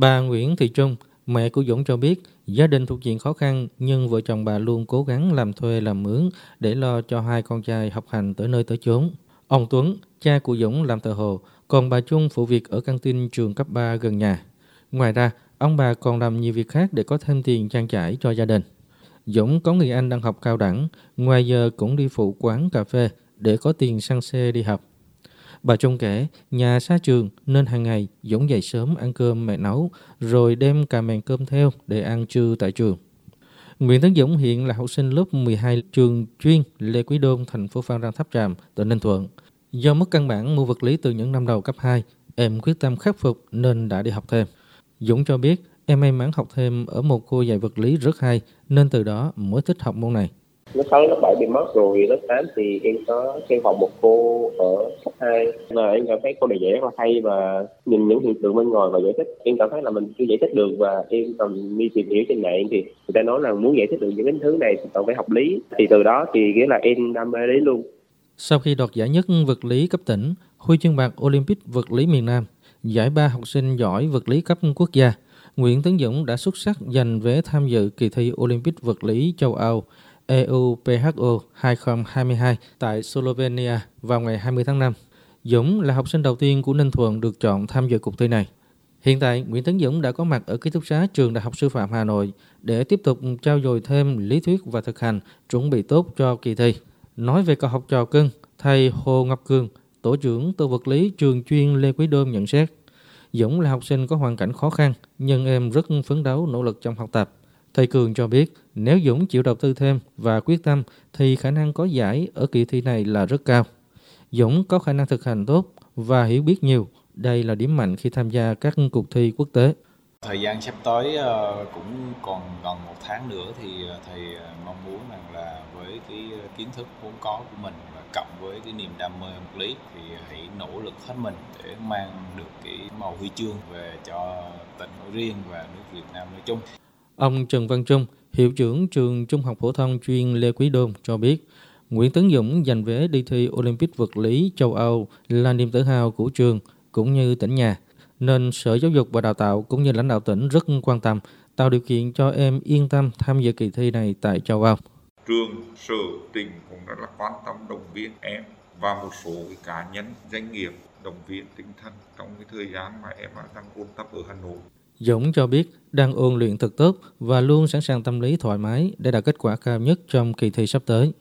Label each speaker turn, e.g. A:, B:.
A: Bà Nguyễn Thị Trung, mẹ của Dũng cho biết gia đình thuộc diện khó khăn nhưng vợ chồng bà luôn cố gắng làm thuê làm mướn để lo cho hai con trai học hành tới nơi tới chốn. Ông Tuấn, cha của Dũng làm thợ hồ, còn bà Trung phụ việc ở căng tin trường cấp 3 gần nhà. Ngoài ra, ông bà còn làm nhiều việc khác để có thêm tiền trang trải cho gia đình. Dũng có người anh đang học cao đẳng, ngoài giờ cũng đi phụ quán cà phê để có tiền xăng xe đi học. Bà Trung kể, nhà xa trường nên hàng ngày Dũng dậy sớm ăn cơm mẹ nấu, rồi đem cả mèn cơm theo để ăn trưa tại trường. Nguyễn Tấn Dũng hiện là học sinh lớp 12 trường chuyên Lê Quý Đôn, thành phố Phan Rang Tháp Tràm, tỉnh Ninh Thuận. Do mất căn bản mua vật lý từ những năm đầu cấp 2, em quyết tâm khắc phục nên đã đi học thêm. Dũng cho biết em may mắn học thêm ở một cô dạy vật lý rất hay nên từ đó mới thích học môn này.
B: Lớp 6, lớp 7 bị mất rồi, lớp 8 thì em có theo học một cô ở cấp 2 là em cảm thấy cô này dạy rất là hay và nhìn những hiện tượng bên ngoài và giải thích. Em cảm thấy là mình chưa giải thích được và em còn đi tìm hiểu trên mạng thì người ta nói là muốn giải thích được những cái thứ này thì cần phải học lý. Thì từ đó thì nghĩa là em đam mê lý luôn.
A: Sau khi đoạt giải nhất vật lý cấp tỉnh, huy chương bạc Olympic vật lý miền Nam, giải ba học sinh giỏi vật lý cấp quốc gia, Nguyễn Tấn Dũng đã xuất sắc giành vé tham dự kỳ thi Olympic vật lý châu Âu EUPHO 2022 tại Slovenia vào ngày 20 tháng 5. Dũng là học sinh đầu tiên của Ninh Thuận được chọn tham dự cuộc thi này. Hiện tại, Nguyễn Tấn Dũng đã có mặt ở ký túc xá trường Đại học Sư phạm Hà Nội để tiếp tục trao dồi thêm lý thuyết và thực hành, chuẩn bị tốt cho kỳ thi. Nói về cậu học trò cưng, thầy Hồ Ngọc Cường, tổ trưởng tổ vật lý trường chuyên Lê Quý Đôn nhận xét. Dũng là học sinh có hoàn cảnh khó khăn, nhưng em rất phấn đấu nỗ lực trong học tập. Thầy Cường cho biết, nếu Dũng chịu đầu tư thêm và quyết tâm thì khả năng có giải ở kỳ thi này là rất cao. Dũng có khả năng thực hành tốt và hiểu biết nhiều. Đây là điểm mạnh khi tham gia các cuộc thi quốc tế.
C: Thời gian sắp tới ờ, cũng còn gần một tháng nữa thì ờ, thầy ờ, mong muốn rằng là với cái kiến thức vốn có của mình và cộng với cái niềm đam mê vật lý thì hãy nỗ lực hết mình để mang được cái màu huy chương về cho tỉnh nói riêng và nước Việt Nam nói chung.
A: Ông Trần Văn Trung, hiệu trưởng trường Trung học phổ thông chuyên Lê Quý Đôn cho biết, Nguyễn Tấn Dũng giành vé đi thi Olympic vật lý châu Âu là niềm tự hào của trường cũng như tỉnh nhà, nên Sở Giáo dục và Đào tạo cũng như lãnh đạo tỉnh rất quan tâm tạo điều kiện cho em yên tâm tham dự kỳ thi này tại châu Âu.
D: trường sở tỉnh cũng rất là quan tâm động viên em và một số cái cá nhân doanh nghiệp động viên tinh thần trong cái thời gian mà em đang ôn tập ở Hà Nội
A: Dũng cho biết đang ôn luyện thật tốt và luôn sẵn sàng tâm lý thoải mái để đạt kết quả cao nhất trong kỳ thi sắp tới.